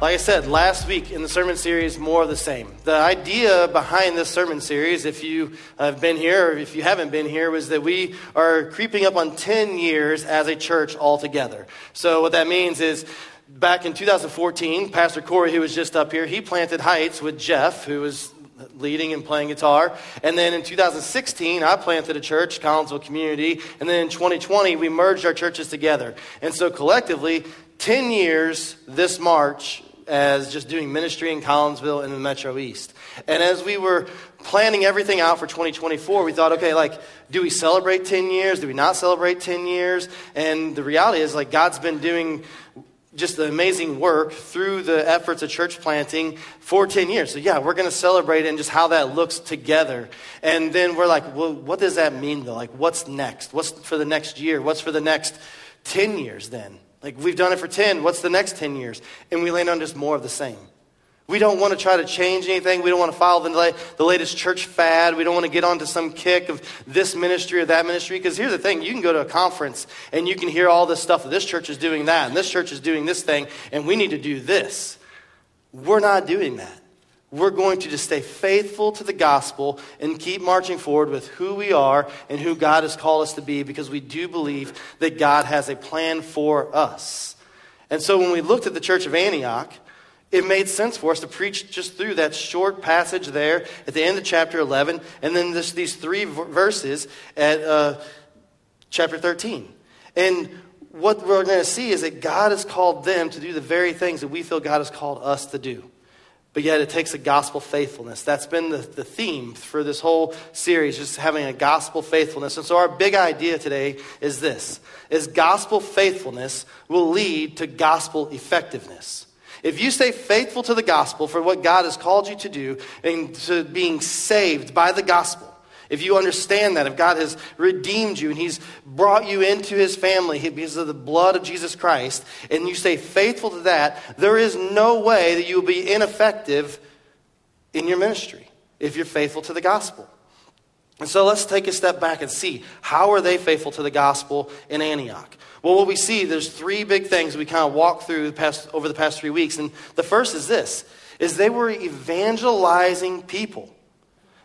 Like I said, last week in the sermon series, more of the same. The idea behind this sermon series, if you have been here or if you haven't been here, was that we are creeping up on 10 years as a church altogether. So, what that means is back in 2014, Pastor Corey, who was just up here, he planted Heights with Jeff, who was leading and playing guitar. And then in 2016, I planted a church, Collinsville Community. And then in 2020, we merged our churches together. And so collectively, 10 years this March as just doing ministry in Collinsville and the Metro East. And as we were planning everything out for 2024, we thought, okay, like, do we celebrate 10 years? Do we not celebrate 10 years? And the reality is, like, God's been doing just the amazing work through the efforts of church planting for 10 years. So, yeah, we're going to celebrate and just how that looks together. And then we're like, well, what does that mean, though? Like, what's next? What's for the next year? What's for the next 10 years then? Like, we've done it for 10. What's the next 10 years? And we land on just more of the same. We don't want to try to change anything. We don't want to follow the, the latest church fad. We don't want to get onto some kick of this ministry or that ministry. Because here's the thing you can go to a conference and you can hear all this stuff. That this church is doing that, and this church is doing this thing, and we need to do this. We're not doing that we're going to just stay faithful to the gospel and keep marching forward with who we are and who God has called us to be because we do believe that God has a plan for us. And so when we looked at the church of Antioch, it made sense for us to preach just through that short passage there at the end of chapter 11 and then this, these three verses at uh, chapter 13. And what we're going to see is that God has called them to do the very things that we feel God has called us to do but yet it takes a gospel faithfulness. That's been the, the theme for this whole series, just having a gospel faithfulness. And so our big idea today is this, is gospel faithfulness will lead to gospel effectiveness. If you stay faithful to the gospel for what God has called you to do and to being saved by the gospel, if you understand that, if God has redeemed you and He's brought you into His family because of the blood of Jesus Christ, and you stay faithful to that, there is no way that you will be ineffective in your ministry if you're faithful to the gospel. And so let's take a step back and see how are they faithful to the gospel in Antioch? Well, what we see, there's three big things we kind of walk through the past, over the past three weeks. And the first is this, is they were evangelizing people.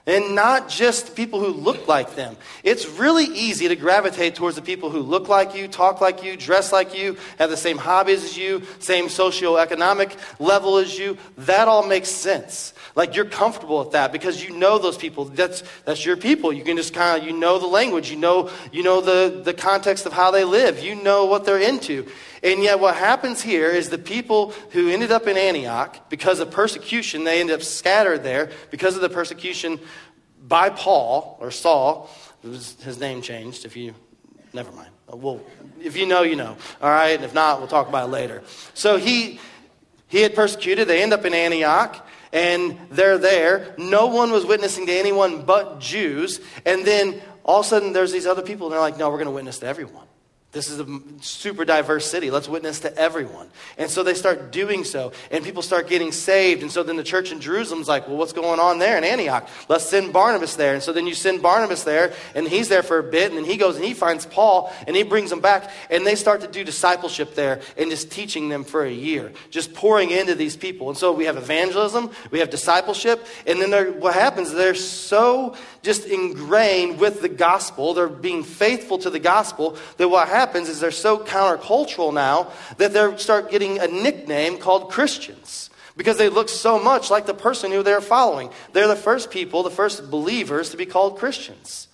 And not just people who look like them. It's really easy to gravitate towards the people who look like you, talk like you, dress like you, have the same hobbies as you, same socioeconomic level as you. That all makes sense. Like you're comfortable with that because you know those people. That's, that's your people. You can just kind of, you know the language. You know, you know the, the context of how they live. You know what they're into. And yet, what happens here is the people who ended up in Antioch, because of persecution, they ended up scattered there because of the persecution by Paul, or Saul. his name changed, if you, never mind. Well, if you know, you know. All right? And if not, we'll talk about it later. So he, he had persecuted. They end up in Antioch and they're there. No one was witnessing to anyone but Jews. And then all of a sudden, there's these other people, and they're like, no, we're going to witness to everyone. This is a super diverse city. Let's witness to everyone. And so they start doing so, and people start getting saved. And so then the church in Jerusalem's like, well, what's going on there in Antioch? Let's send Barnabas there. And so then you send Barnabas there, and he's there for a bit, and then he goes and he finds Paul, and he brings them back, and they start to do discipleship there and just teaching them for a year, just pouring into these people. And so we have evangelism, we have discipleship, and then what happens, they're so just ingrained with the gospel, they're being faithful to the gospel, that what happens is they're so countercultural now that they start getting a nickname called Christians because they look so much like the person who they're following. They're the first people, the first believers to be called Christians.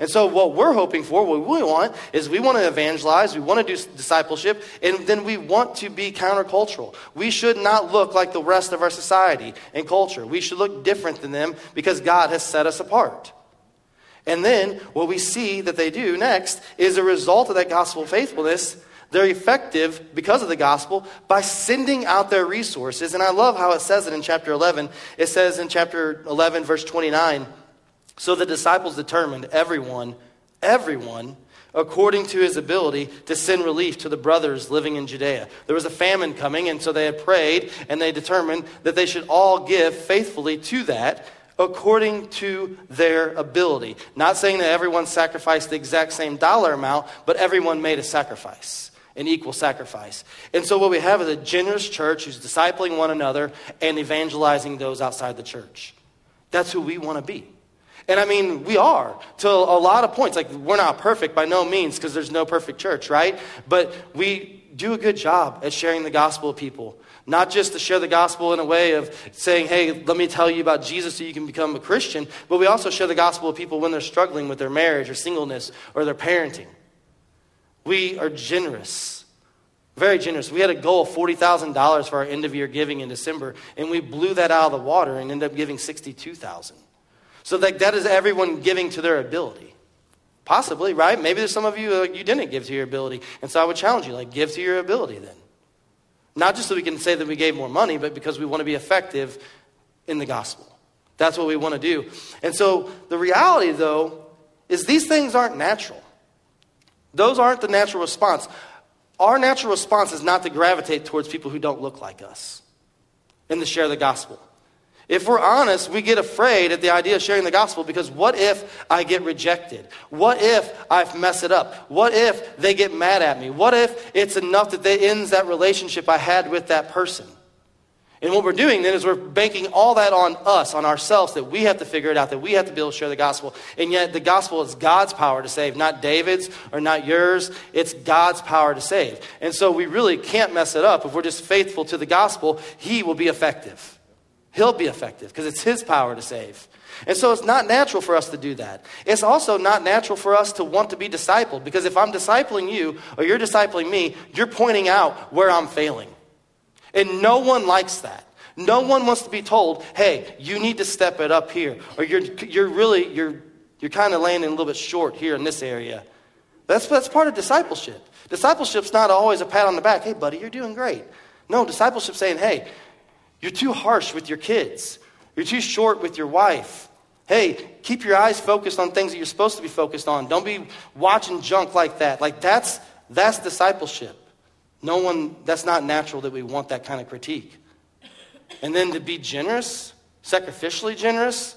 And so, what we're hoping for, what we want, is we want to evangelize, we want to do discipleship, and then we want to be countercultural. We should not look like the rest of our society and culture. We should look different than them because God has set us apart. And then what we see that they do next is a result of that gospel faithfulness. They're effective because of the gospel by sending out their resources. And I love how it says it in chapter 11. It says in chapter 11, verse 29 So the disciples determined, everyone, everyone, according to his ability to send relief to the brothers living in Judea. There was a famine coming, and so they had prayed and they determined that they should all give faithfully to that according to their ability. Not saying that everyone sacrificed the exact same dollar amount, but everyone made a sacrifice, an equal sacrifice. And so what we have is a generous church who's discipling one another and evangelizing those outside the church. That's who we want to be. And I mean, we are to a lot of points. Like, we're not perfect by no means because there's no perfect church, right? But we do a good job at sharing the gospel with people. Not just to share the gospel in a way of saying, hey, let me tell you about Jesus so you can become a Christian, but we also share the gospel with people when they're struggling with their marriage or singleness or their parenting. We are generous, very generous. We had a goal of $40,000 for our end of year giving in December, and we blew that out of the water and ended up giving 62000 so that, that is everyone giving to their ability. Possibly, right? Maybe there's some of you uh, you didn't give to your ability. And so I would challenge you, like, give to your ability then. Not just so we can say that we gave more money, but because we want to be effective in the gospel. That's what we want to do. And so the reality, though, is these things aren't natural. Those aren't the natural response. Our natural response is not to gravitate towards people who don't look like us and to share the gospel. If we're honest, we get afraid at the idea of sharing the gospel because what if I get rejected? What if I mess it up? What if they get mad at me? What if it's enough that they ends that relationship I had with that person? And what we're doing then is we're banking all that on us, on ourselves, that we have to figure it out, that we have to be able to share the gospel. And yet the gospel is God's power to save, not David's or not yours. It's God's power to save. And so we really can't mess it up. If we're just faithful to the gospel, He will be effective. He'll be effective because it's His power to save. And so it's not natural for us to do that. It's also not natural for us to want to be discipled because if I'm discipling you or you're discipling me, you're pointing out where I'm failing. And no one likes that. No one wants to be told, hey, you need to step it up here. Or you're, you're really, you're, you're kind of landing a little bit short here in this area. That's, that's part of discipleship. Discipleship's not always a pat on the back. Hey, buddy, you're doing great. No, discipleship's saying, hey, you're too harsh with your kids. You're too short with your wife. Hey, keep your eyes focused on things that you're supposed to be focused on. Don't be watching junk like that. Like that's that's discipleship. No one that's not natural that we want that kind of critique. And then to be generous, sacrificially generous,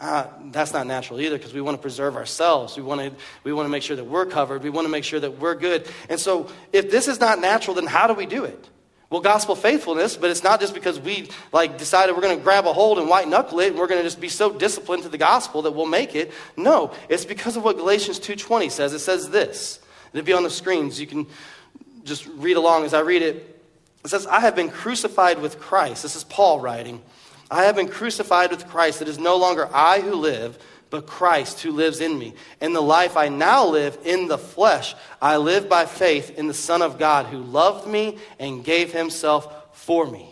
uh, that's not natural either because we want to preserve ourselves. We want, to, we want to make sure that we're covered. We want to make sure that we're good. And so, if this is not natural, then how do we do it? Well, gospel faithfulness, but it's not just because we like decided we're going to grab a hold and white knuckle it and we're going to just be so disciplined to the gospel that we'll make it. No, it's because of what Galatians 2:20 says. It says this. It'll be on the screens. You can just read along as I read it. It says, "I have been crucified with Christ." This is Paul writing. "I have been crucified with Christ. It is no longer I who live, but Christ who lives in me. And the life I now live in the flesh, I live by faith in the Son of God who loved me and gave himself for me.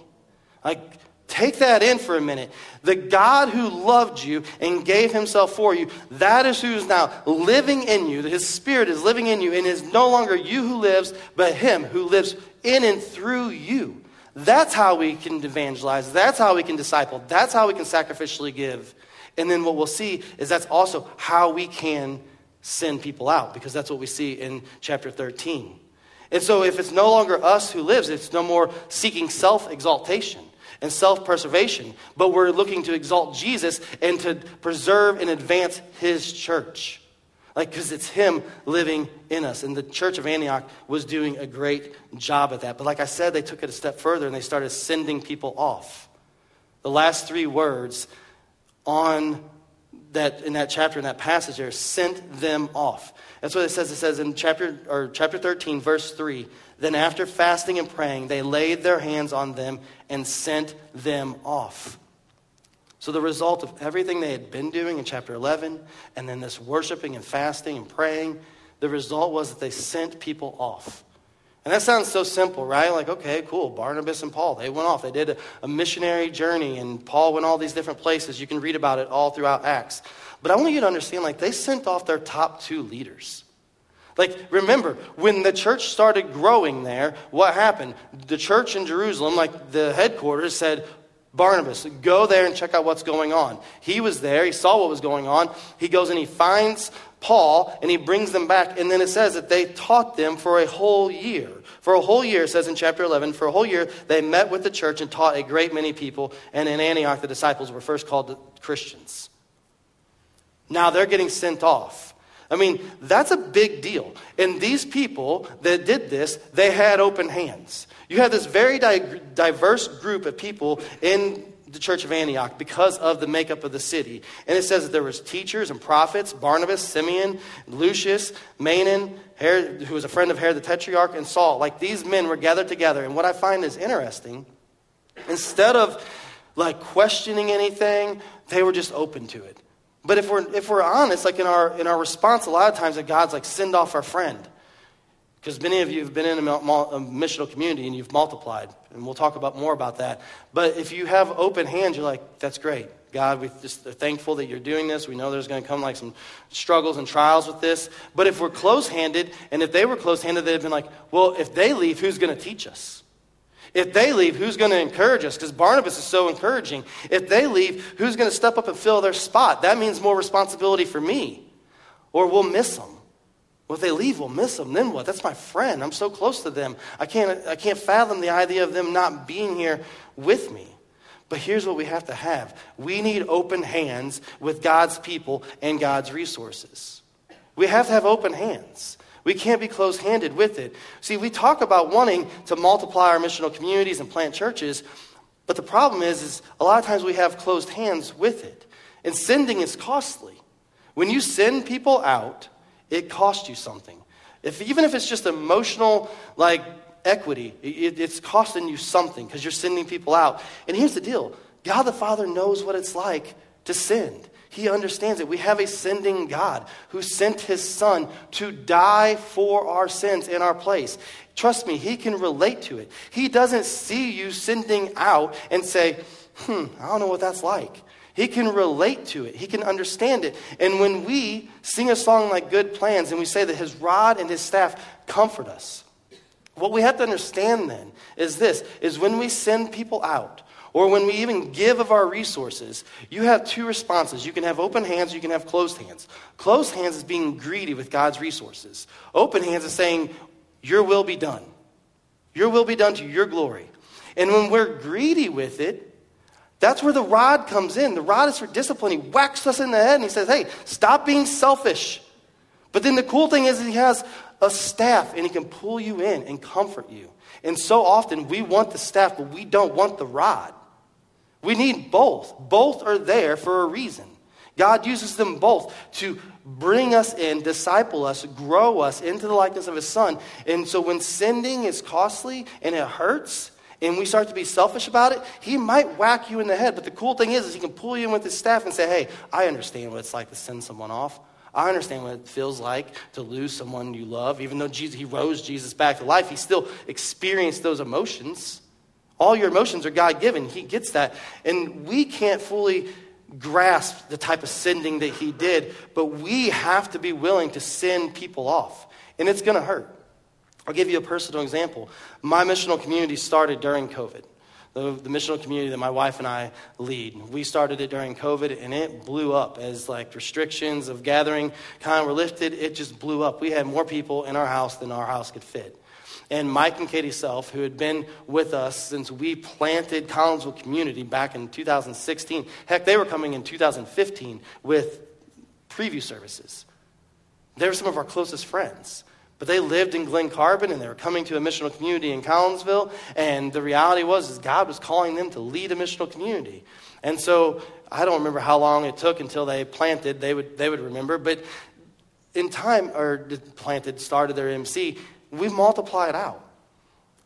Like, take that in for a minute. The God who loved you and gave himself for you, that is who's now living in you. His spirit is living in you, and is no longer you who lives, but him who lives in and through you. That's how we can evangelize. That's how we can disciple. That's how we can sacrificially give. And then what we'll see is that's also how we can send people out, because that's what we see in chapter 13. And so if it's no longer us who lives, it's no more seeking self exaltation and self preservation, but we're looking to exalt Jesus and to preserve and advance his church. Like, because it's him living in us. And the church of Antioch was doing a great job at that. But like I said, they took it a step further and they started sending people off. The last three words on that in that chapter in that passage there sent them off. That's what it says. It says in chapter or chapter 13 verse 3 then after fasting and praying they laid their hands on them and sent them off. So the result of everything they had been doing in chapter 11 and then this worshiping and fasting and praying the result was that they sent people off And that sounds so simple, right? Like, okay, cool. Barnabas and Paul, they went off. They did a, missionary journey, and Paul went all these different places. You can read about it all throughout Acts. But I want you to understand, like, they sent off their top two leaders. Like, remember, when the church started growing there, what happened? The church in Jerusalem, like the headquarters, said, Barnabas, go there and check out what's going on. He was there, he saw what was going on. He goes and he finds Paul and he brings them back. And then it says that they taught them for a whole year. For a whole year, it says in chapter 11, for a whole year, they met with the church and taught a great many people. And in Antioch, the disciples were first called Christians. Now they're getting sent off. I mean, that's a big deal. And these people that did this, they had open hands. You have this very di- diverse group of people in the church of Antioch because of the makeup of the city. And it says that there was teachers and prophets, Barnabas, Simeon, Lucius, Manaen, Herod, who was a friend of Herod the Tetrarch, and Saul. Like these men were gathered together. And what I find is interesting, instead of like questioning anything, they were just open to it. But if we're, if we're honest, like in our, in our response, a lot of times that God's like, send off our friend. Because many of you have been in a, a missional community and you've multiplied, and we'll talk about more about that. But if you have open hands, you're like, that's great. God, we just are thankful that you're doing this. We know there's going to come like some struggles and trials with this. But if we're close handed, and if they were close handed, they'd have been like, well, if they leave, who's going to teach us? If they leave, who's going to encourage us? Because Barnabas is so encouraging. If they leave, who's going to step up and fill their spot? That means more responsibility for me. Or we'll miss them. Well, if they leave, we'll miss them. Then what? That's my friend. I'm so close to them. I can't, I can't fathom the idea of them not being here with me. But here's what we have to have we need open hands with God's people and God's resources. We have to have open hands. We can't be close handed with it. See, we talk about wanting to multiply our missional communities and plant churches, but the problem is, is a lot of times we have closed hands with it. And sending is costly. When you send people out, it costs you something. If, even if it's just emotional, like equity, it, it's costing you something because you're sending people out. And here's the deal God the Father knows what it's like to send. He understands it. We have a sending God who sent his Son to die for our sins in our place. Trust me, he can relate to it. He doesn't see you sending out and say, hmm, I don't know what that's like. He can relate to it. He can understand it. And when we sing a song like Good Plans and we say that his rod and his staff comfort us, what we have to understand then is this is when we send people out or when we even give of our resources, you have two responses. You can have open hands, you can have closed hands. Closed hands is being greedy with God's resources. Open hands is saying, Your will be done. Your will be done to your glory. And when we're greedy with it, that's where the rod comes in. The rod is for discipline. He whacks us in the head and he says, Hey, stop being selfish. But then the cool thing is, he has a staff and he can pull you in and comfort you. And so often we want the staff, but we don't want the rod. We need both. Both are there for a reason. God uses them both to bring us in, disciple us, grow us into the likeness of his son. And so when sending is costly and it hurts, and we start to be selfish about it, he might whack you in the head. But the cool thing is, is he can pull you in with his staff and say, hey, I understand what it's like to send someone off. I understand what it feels like to lose someone you love. Even though Jesus, he rose Jesus back to life, he still experienced those emotions. All your emotions are God given. He gets that. And we can't fully grasp the type of sending that he did, but we have to be willing to send people off. And it's going to hurt. I'll give you a personal example. My missional community started during COVID. The, the, missional community that my wife and I lead. We started it during COVID and it blew up as like restrictions of gathering kind were lifted. It just blew up. We had more people in our house than our house could fit. And Mike and Katie Self, who had been with us since we planted Collinsville Community back in 2016, heck, they were coming in 2015 with preview services. They were some of our closest friends. But they lived in Glen Carbon and they were coming to a missional community in Collinsville. And the reality was is God was calling them to lead a missional community. And so I don't remember how long it took until they planted. They would, they would remember. But in time, or planted, started their MC, we multiplied out.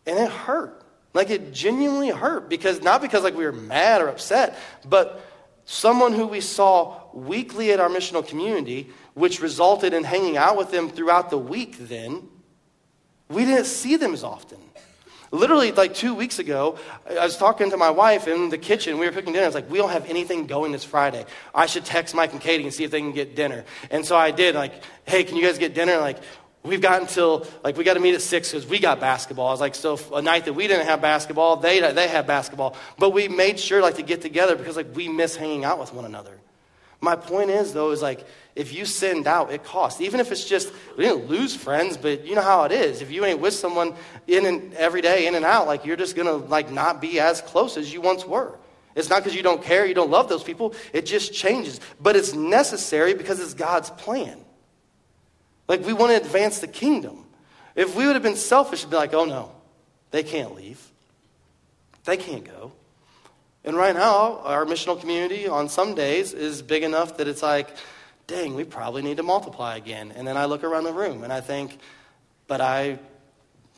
And it hurt. Like it genuinely hurt because not because like we were mad or upset, but someone who we saw weekly at our missional community which resulted in hanging out with them throughout the week then, We didn't see them as often. Literally, like two weeks ago, I was talking to my wife in the kitchen. We were cooking dinner. I was like, we don't have anything going this Friday. I should text Mike and Katie and see if they can get dinner. And so I did, like, hey, can you guys get dinner? Like, we've got until, like, we got to meet at 6 because we got basketball. I was like, so a night that we didn't have basketball, they, they had basketball. But we made sure, like, to get together because, like, we miss hanging out with one another. My point is, though, is like, if you send out, it costs. Even if it's just, we didn't lose friends, but you know how it is. If you ain't with someone in and every day, in and out, like you're just gonna like not be as close as you once were. It's not because you don't care, you don't love those people. It just changes. But it's necessary because it's God's plan. Like we want to advance the kingdom. If we would have been selfish, it'd be like, oh no, they can't leave. They can't go. And right now, our missional community on some days is big enough that it's like, dang, we probably need to multiply again. And then I look around the room and I think, but I,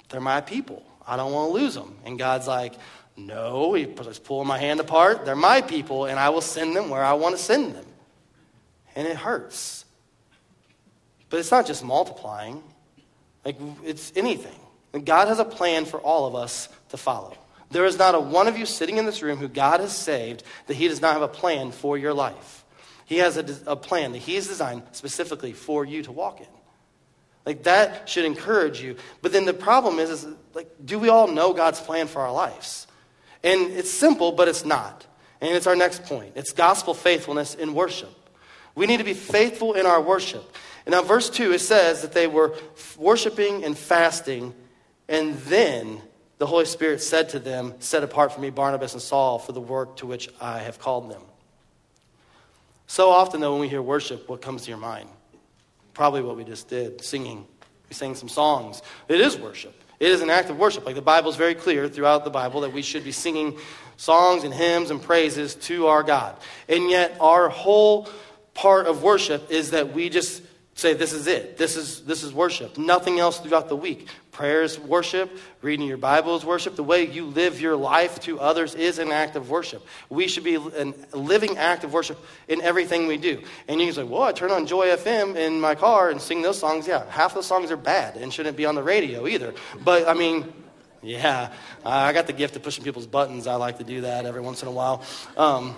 they're my people. I don't want to lose them. And God's like, no, He pulling my hand apart. They're my people, and I will send them where I want to send them. And it hurts. But it's not just multiplying, like, it's anything. God has a plan for all of us to follow. There is not a one of you sitting in this room who God has saved that He does not have a plan for your life. He has a, a plan that He has designed specifically for you to walk in. Like that should encourage you. But then the problem is, is like, do we all know God's plan for our lives? And it's simple, but it's not. And it's our next point. It's gospel faithfulness in worship. We need to be faithful in our worship. And now, verse 2, it says that they were worshiping and fasting, and then the Holy Spirit said to them, Set apart for me Barnabas and Saul for the work to which I have called them. So often, though, when we hear worship, what comes to your mind? Probably what we just did singing. We sang some songs. It is worship. It is an act of worship. Like the Bible is very clear throughout the Bible that we should be singing songs and hymns and praises to our God. And yet, our whole part of worship is that we just say, This is it. This is, this is worship. Nothing else throughout the week. Prayer is worship. Reading your Bible is worship. The way you live your life to others is an act of worship. We should be a living act of worship in everything we do. And you can say, well, I turn on Joy FM in my car and sing those songs. Yeah, half the songs are bad and shouldn't be on the radio either. But, I mean, yeah, I got the gift of pushing people's buttons. I like to do that every once in a while. Um,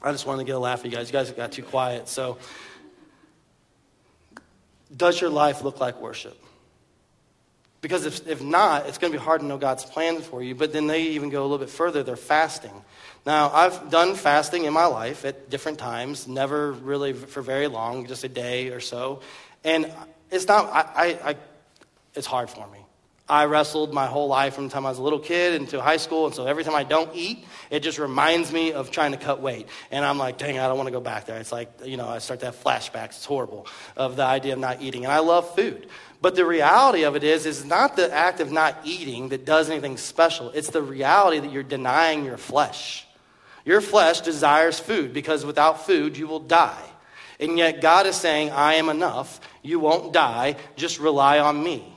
I just wanted to get a laugh at you guys. You guys got too quiet. So, does your life look like worship? Because if, if not, it's going to be hard to know God's plan for you. But then they even go a little bit further. They're fasting. Now, I've done fasting in my life at different times, never really for very long, just a day or so. And it's not, I, I, I it's hard for me. I wrestled my whole life from the time I was a little kid into high school, and so every time I don't eat, it just reminds me of trying to cut weight. And I'm like, dang, I don't want to go back there. It's like, you know, I start to have flashbacks. It's horrible of the idea of not eating. And I love food. But the reality of it is, is not the act of not eating that does anything special. It's the reality that you're denying your flesh. Your flesh desires food because without food, you will die. And yet God is saying, I am enough. You won't die. Just rely on me.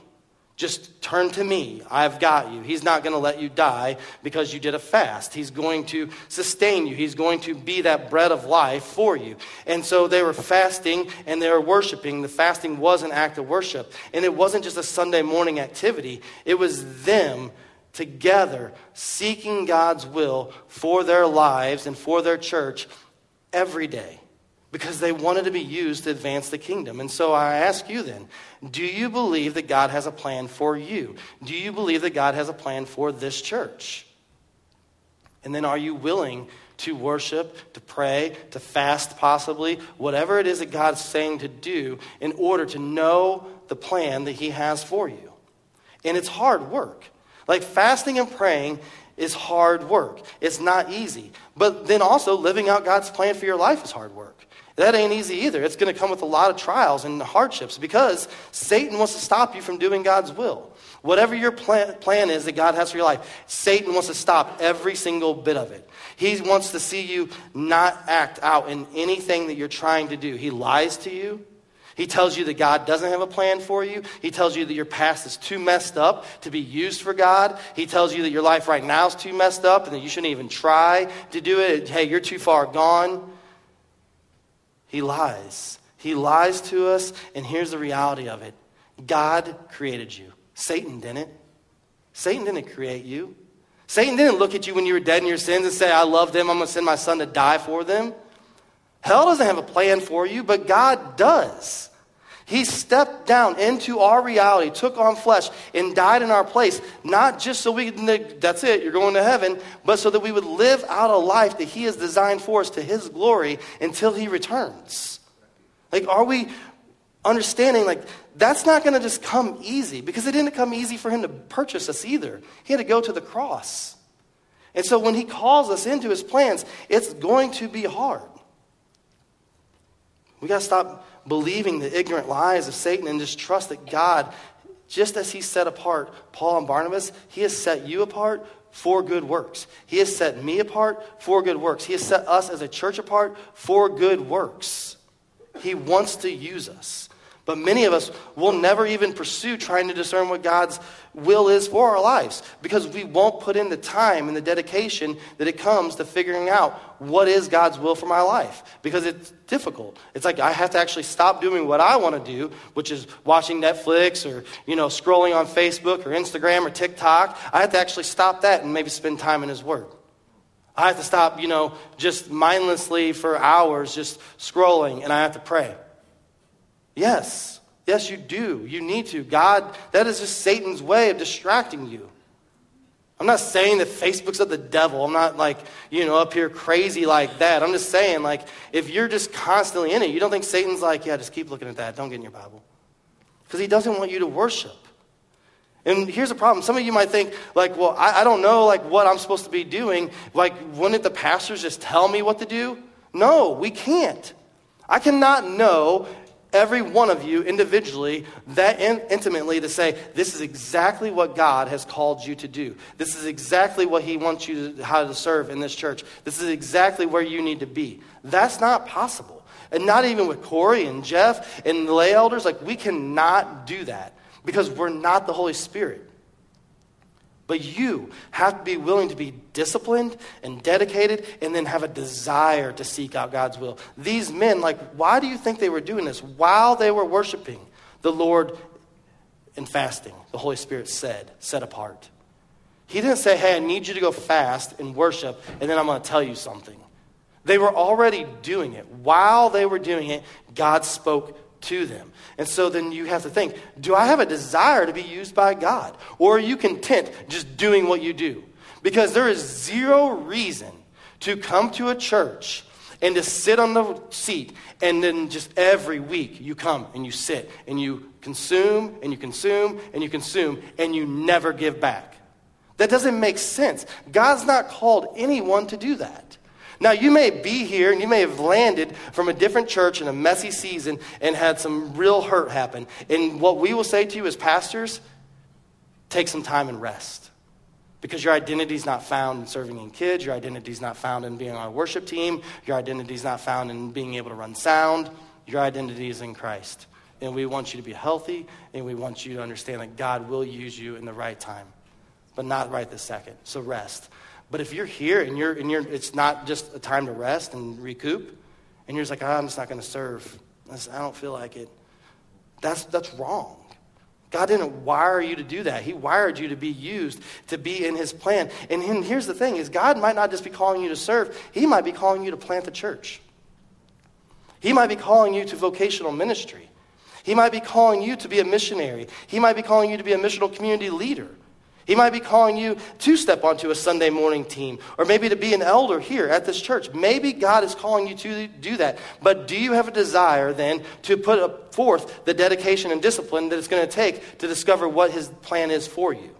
Just turn to me. I've got you. He's not going to let you die because you did a fast. He's going to sustain you. He's going to be that bread of life for you. And so they were fasting and they were worshiping. The fasting was an act of worship. And it wasn't just a Sunday morning activity, it was them together seeking God's will for their lives and for their church every day because they wanted to be used to advance the kingdom. And so I ask you then do you believe that God has a plan for you? Do you believe that God has a plan for this church? And then are you willing to worship, to pray, to fast, possibly, whatever it is that God's saying to do in order to know the plan that He has for you? And it's hard work. Like fasting and praying is hard work. It's not easy. But then also living out God's plan for your life is hard work. That ain't easy either. It's going to come with a lot of trials and hardships because Satan wants to stop you from doing God's will. Whatever your plan, plan is that God has for your life, Satan wants to stop every single bit of it. He wants to see you not act out in anything that you're trying to do. He lies to you. He tells you that God doesn't have a plan for you. He tells you that your past is too messed up to be used for God. He tells you that your life right now is too messed up and that you shouldn't even try to do it. Hey, you're too far gone. He lies. He lies to us, and here's the reality of it God created you. Satan didn't. Satan didn't create you. Satan didn't look at you when you were dead in your sins and say, I love them, I'm going to send my son to die for them. Hell doesn't have a plan for you, but God does. He stepped down into our reality, took on flesh, and died in our place, not just so we, that's it, you're going to heaven, but so that we would live out a life that He has designed for us to His glory until He returns. Like, are we understanding, like, that's not going to just come easy because it didn't come easy for Him to purchase us either. He had to go to the cross. And so when He calls us into His plans, it's going to be hard. We got to stop believing the ignorant lies of Satan and just trust that God, just as He set apart Paul and Barnabas, He has set you apart for good works. He has set me apart for good works. He has set us as a church apart for good works. He wants to use us. But many of us will never even pursue trying to discern what God's will is for our lives because we won't put in the time and the dedication that it comes to figuring out what is God's will for my life because it's difficult. It's like I have to actually stop doing what I want to do, which is watching Netflix or, you know, scrolling on Facebook or Instagram or TikTok. I have to actually stop that and maybe spend time in his word. I have to stop, you know, just mindlessly for hours just scrolling and I have to pray. Yes. Yes, you do. You need to. God, that is just Satan's way of distracting you. I'm not saying that Facebook's of the devil. I'm not like, you know, up here crazy like that. I'm just saying, like, if you're just constantly in it, you don't think Satan's like, yeah, just keep looking at that. Don't get in your Bible. Because he doesn't want you to worship. And here's the problem. Some of you might think, like, well, I, I don't know, like, what I'm supposed to be doing. Like, wouldn't the pastors just tell me what to do? No, we can't. I cannot know every one of you individually that in- intimately to say this is exactly what god has called you to do. This is exactly what he wants you to how to serve in this church. This is exactly where you need to be. That's not possible. And not even with corey and jeff and the lay elders like we cannot do that because we're not the holy spirit but you have to be willing to be disciplined and dedicated and then have a desire to seek out God's will. These men, like, why do you think they were doing this? While they were worshiping the Lord and fasting, the Holy Spirit said, set apart. He didn't say, hey, I need you to go fast and worship, and then I'm going to tell you something. They were already doing it. While they were doing it, God spoke to them. And so then you have to think do I have a desire to be used by God? Or are you content just doing what you do? Because there is zero reason to come to a church and to sit on the seat and then just every week you come and you sit and you consume and you consume and you consume and you never give back. That doesn't make sense. God's not called anyone to do that. Now, you may be here and you may have landed from a different church in a messy season and had some real hurt happen. And what we will say to you as pastors take some time and rest. Because your identity is not found in serving in kids, your identity is not found in being on a worship team, your identity is not found in being able to run sound, your identity is in Christ. And we want you to be healthy, and we want you to understand that God will use you in the right time, but not right this second. So rest. But if you're here and you're, and you're, it's not just a time to rest and recoup, and you're just like, oh, I'm just not going to serve. I don't feel like it. That's, that's wrong. God didn't wire you to do that. He wired you to be used, to be in his plan. And here's the thing is God might not just be calling you to serve, he might be calling you to plant the church. He might be calling you to vocational ministry. He might be calling you to be a missionary. He might be calling you to be a missional community leader. He might be calling you to step onto a Sunday morning team or maybe to be an elder here at this church. Maybe God is calling you to do that. But do you have a desire then to put forth the dedication and discipline that it's going to take to discover what His plan is for you?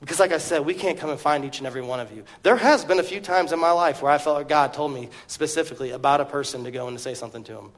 Because, like I said, we can't come and find each and every one of you. There has been a few times in my life where I felt like God told me specifically about a person to go and to say something to him.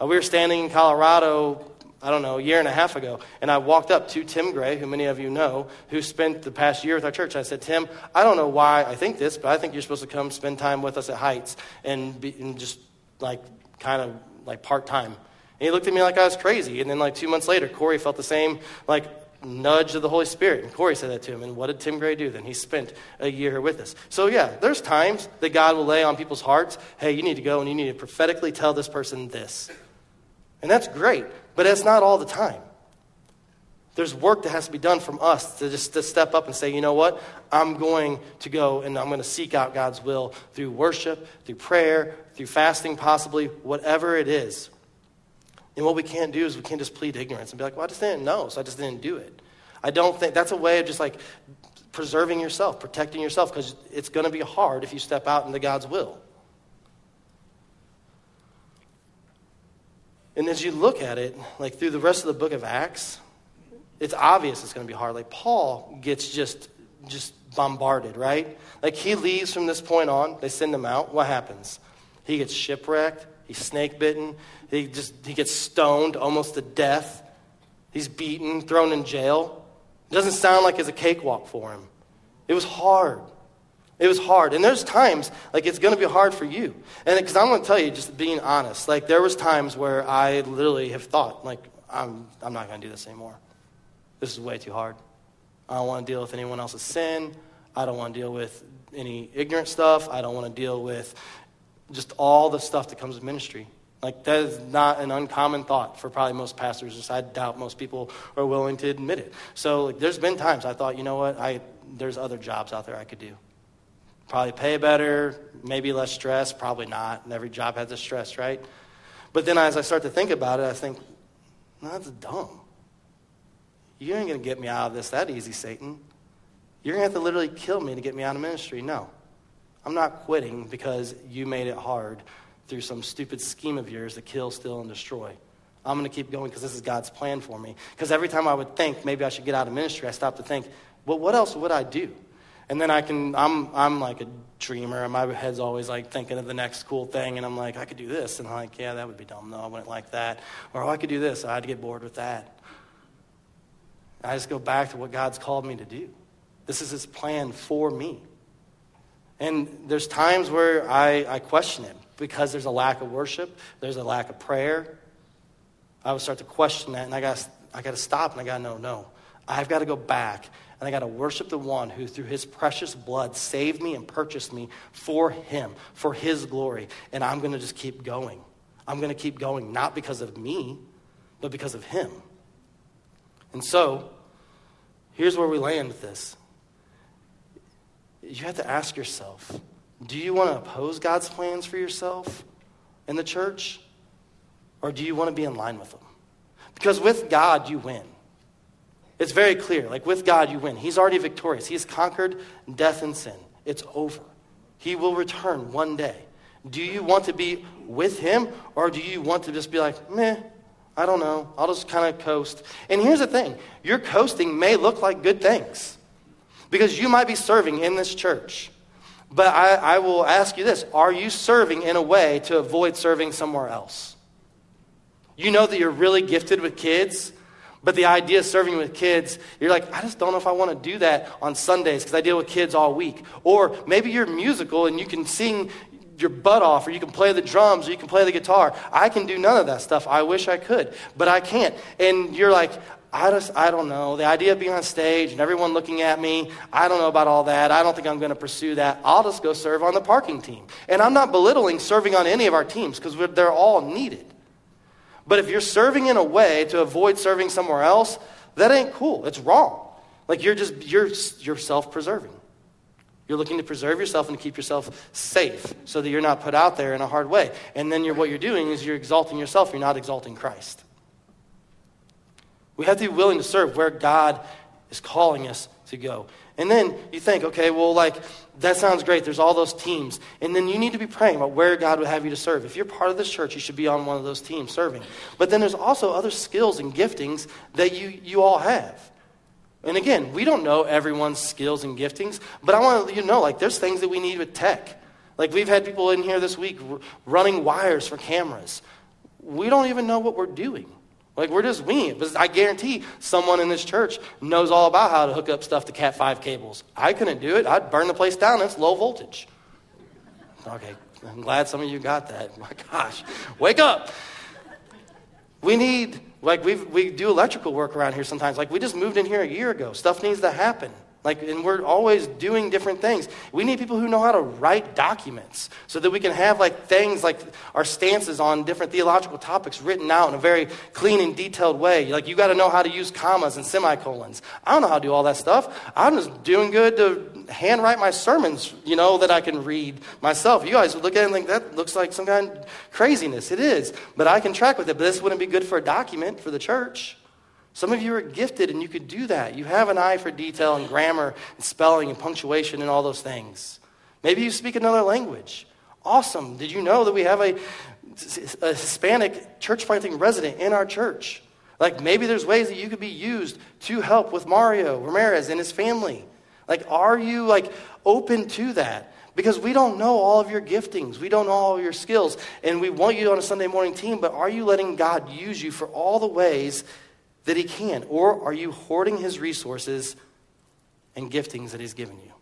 Uh, we were standing in Colorado I don't know, a year and a half ago. And I walked up to Tim Gray, who many of you know, who spent the past year with our church. I said, Tim, I don't know why I think this, but I think you're supposed to come spend time with us at Heights and, be, and just like kind of like part time. And he looked at me like I was crazy. And then like two months later, Corey felt the same like nudge of the Holy Spirit. And Corey said that to him. And what did Tim Gray do then? He spent a year with us. So yeah, there's times that God will lay on people's hearts, hey, you need to go and you need to prophetically tell this person this. And that's great. But it's not all the time. There's work that has to be done from us to just to step up and say, you know what? I'm going to go and I'm going to seek out God's will through worship, through prayer, through fasting, possibly, whatever it is. And what we can't do is we can't just plead ignorance and be like, well, I just didn't know, so I just didn't do it. I don't think that's a way of just like preserving yourself, protecting yourself, because it's going to be hard if you step out into God's will. And as you look at it, like through the rest of the book of Acts, it's obvious it's going to be hard. Like Paul gets just just bombarded, right? Like he leaves from this point on, they send him out. What happens? He gets shipwrecked, he's snake bitten, he just he gets stoned almost to death. He's beaten, thrown in jail. It doesn't sound like it's a cakewalk for him. It was hard. It was hard. And there's times, like, it's going to be hard for you. And because I'm going to tell you, just being honest, like, there was times where I literally have thought, like, I'm, I'm not going to do this anymore. This is way too hard. I don't want to deal with anyone else's sin. I don't want to deal with any ignorant stuff. I don't want to deal with just all the stuff that comes with ministry. Like, that is not an uncommon thought for probably most pastors. I doubt most people are willing to admit it. So, like, there's been times I thought, you know what, I, there's other jobs out there I could do. Probably pay better, maybe less stress, probably not. And every job has a stress, right? But then as I start to think about it, I think, no, that's dumb. You ain't going to get me out of this that easy, Satan. You're going to have to literally kill me to get me out of ministry. No. I'm not quitting because you made it hard through some stupid scheme of yours to kill, steal, and destroy. I'm going to keep going because this is God's plan for me. Because every time I would think maybe I should get out of ministry, I stop to think, well, what else would I do? And then I can, I'm, I'm like a dreamer. And My head's always like thinking of the next cool thing. And I'm like, I could do this. And I'm like, yeah, that would be dumb. No, I wouldn't like that. Or, oh, I could do this. I'd get bored with that. I just go back to what God's called me to do. This is his plan for me. And there's times where I, I question it because there's a lack of worship, there's a lack of prayer. I would start to question that, and I got I got to stop and I got to know, no. I've got to go back and I got to worship the one who, through his precious blood, saved me and purchased me for him, for his glory. And I'm going to just keep going. I'm going to keep going, not because of me, but because of him. And so, here's where we land with this. You have to ask yourself do you want to oppose God's plans for yourself and the church? Or do you want to be in line with them? Because with God, you win. It's very clear. Like with God, you win. He's already victorious. He's conquered death and sin. It's over. He will return one day. Do you want to be with him or do you want to just be like, meh, I don't know. I'll just kind of coast. And here's the thing your coasting may look like good things because you might be serving in this church. But I, I will ask you this Are you serving in a way to avoid serving somewhere else? You know that you're really gifted with kids, but the idea of serving with kids, you're like, I just don't know if I want to do that on Sundays because I deal with kids all week. Or maybe you're musical and you can sing your butt off, or you can play the drums, or you can play the guitar. I can do none of that stuff. I wish I could, but I can't. And you're like, I just, I don't know. The idea of being on stage and everyone looking at me, I don't know about all that. I don't think I'm going to pursue that. I'll just go serve on the parking team. And I'm not belittling serving on any of our teams because they're all needed. But if you're serving in a way to avoid serving somewhere else, that ain't cool. It's wrong. Like you're just, you're, you're self preserving. You're looking to preserve yourself and to keep yourself safe so that you're not put out there in a hard way. And then you're, what you're doing is you're exalting yourself, you're not exalting Christ. We have to be willing to serve where God is calling us to go. And then you think, okay, well, like, that sounds great. There's all those teams. And then you need to be praying about where God would have you to serve. If you're part of this church, you should be on one of those teams serving. But then there's also other skills and giftings that you, you all have. And again, we don't know everyone's skills and giftings, but I want to let you know, like, there's things that we need with tech. Like, we've had people in here this week running wires for cameras. We don't even know what we're doing. Like, we're just winging. But I guarantee someone in this church knows all about how to hook up stuff to Cat 5 cables. I couldn't do it. I'd burn the place down. It's low voltage. Okay, I'm glad some of you got that. My gosh, wake up. We need, like, we we do electrical work around here sometimes. Like, we just moved in here a year ago. Stuff needs to happen. Like, and we're always doing different things. We need people who know how to write documents so that we can have like things like our stances on different theological topics written out in a very clean and detailed way. Like, you got to know how to use commas and semicolons. I don't know how to do all that stuff. I'm just doing good to handwrite my sermons, you know, that I can read myself. You guys look at it and think that looks like some kind of craziness. It is, but I can track with it. But this wouldn't be good for a document for the church. Some of you are gifted and you could do that. You have an eye for detail and grammar and spelling and punctuation and all those things. Maybe you speak another language. Awesome. Did you know that we have a, a Hispanic church planting resident in our church? Like maybe there's ways that you could be used to help with Mario Ramirez and his family. Like, are you like open to that? Because we don't know all of your giftings. We don't know all of your skills. And we want you on a Sunday morning team, but are you letting God use you for all the ways that He can? Or are you hoarding His resources and giftings that He's given you?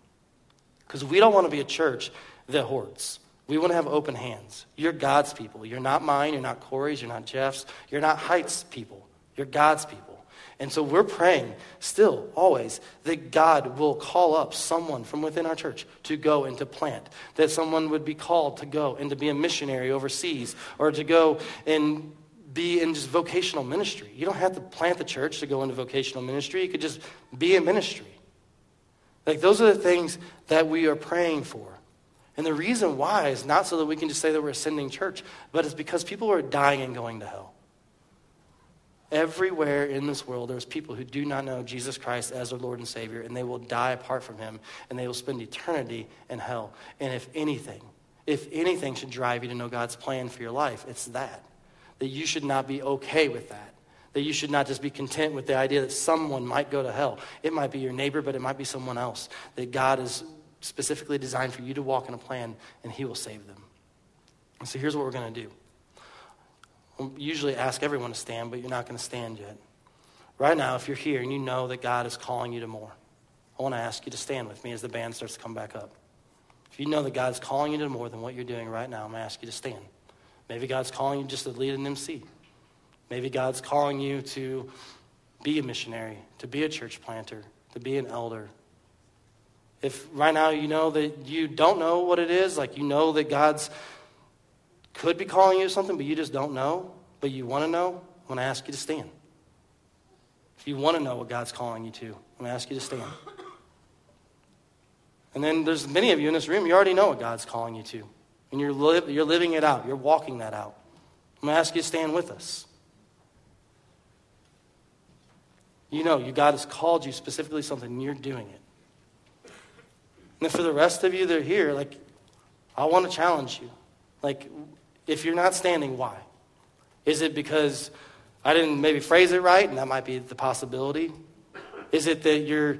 Because we don't want to be a church that hoards. We want to have open hands. You're God's people. You're not mine. You're not Corey's. You're not Jeff's. You're not Heights people. You're God's people. And so we're praying still, always, that God will call up someone from within our church to go and to plant, that someone would be called to go and to be a missionary overseas, or to go and be in just vocational ministry. You don't have to plant the church to go into vocational ministry. You could just be in ministry. Like, those are the things that we are praying for. And the reason why is not so that we can just say that we're a sending church, but it's because people are dying and going to hell. Everywhere in this world, there's people who do not know Jesus Christ as their Lord and Savior, and they will die apart from Him, and they will spend eternity in hell. And if anything, if anything should drive you to know God's plan for your life, it's that that you should not be okay with that. That you should not just be content with the idea that someone might go to hell. It might be your neighbor, but it might be someone else. That God is specifically designed for you to walk in a plan and He will save them. And so here's what we're going to do. We'll usually ask everyone to stand, but you're not going to stand yet. Right now, if you're here and you know that God is calling you to more, I want to ask you to stand with me as the band starts to come back up. If you know that God is calling you to more than what you're doing right now, I'm going to ask you to stand. Maybe God's calling you just to lead an MC. Maybe God's calling you to be a missionary, to be a church planter, to be an elder. If right now you know that you don't know what it is, like you know that God's could be calling you something, but you just don't know, but you want to know, I'm going to ask you to stand. If you want to know what God's calling you to, I'm going to ask you to stand. And then there's many of you in this room, you already know what God's calling you to. And you're, li- you're living it out, you're walking that out. I'm going to ask you to stand with us. You know, you, God has called you specifically something, and you're doing it. And for the rest of you that are here, like, I want to challenge you. Like, if you're not standing, why? Is it because I didn't maybe phrase it right, and that might be the possibility? Is it that you're,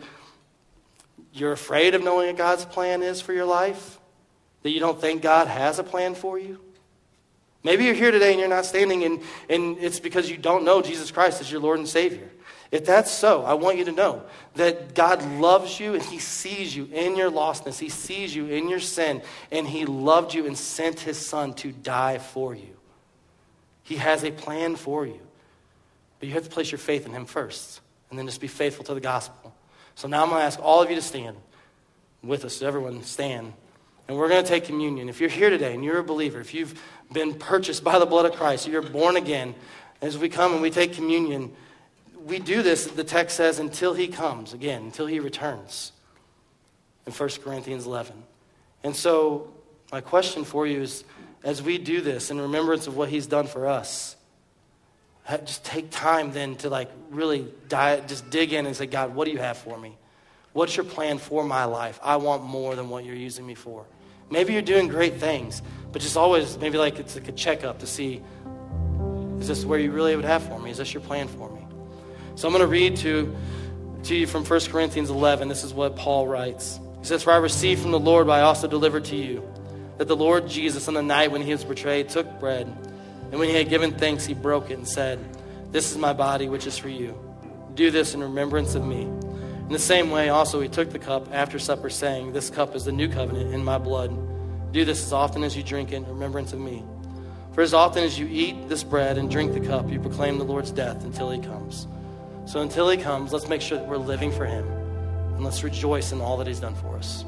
you're afraid of knowing what God's plan is for your life? That you don't think God has a plan for you? Maybe you're here today and you're not standing, and, and it's because you don't know Jesus Christ as your Lord and Savior. If that's so, I want you to know that God loves you and He sees you in your lostness. He sees you in your sin, and He loved you and sent His Son to die for you. He has a plan for you. But you have to place your faith in Him first, and then just be faithful to the gospel. So now I'm going to ask all of you to stand with us. Everyone, stand. And we're going to take communion. If you're here today and you're a believer, if you've been purchased by the blood of Christ, you're born again, as we come and we take communion, we do this, the text says, until he comes again, until he returns in 1 Corinthians 11. And so, my question for you is as we do this in remembrance of what he's done for us, just take time then to like really just dig in and say, God, what do you have for me? What's your plan for my life? I want more than what you're using me for. Maybe you're doing great things, but just always maybe like it's like a checkup to see is this where you really would have for me? Is this your plan for me? So I'm going to read to, to you from 1 Corinthians 11. This is what Paul writes. He says, For I received from the Lord, but I also delivered to you, that the Lord Jesus, on the night when he was betrayed, took bread, and when he had given thanks, he broke it and said, This is my body, which is for you. Do this in remembrance of me. In the same way, also, he took the cup after supper, saying, This cup is the new covenant in my blood. Do this as often as you drink it in remembrance of me. For as often as you eat this bread and drink the cup, you proclaim the Lord's death until he comes. So until he comes, let's make sure that we're living for him. And let's rejoice in all that He's done for us.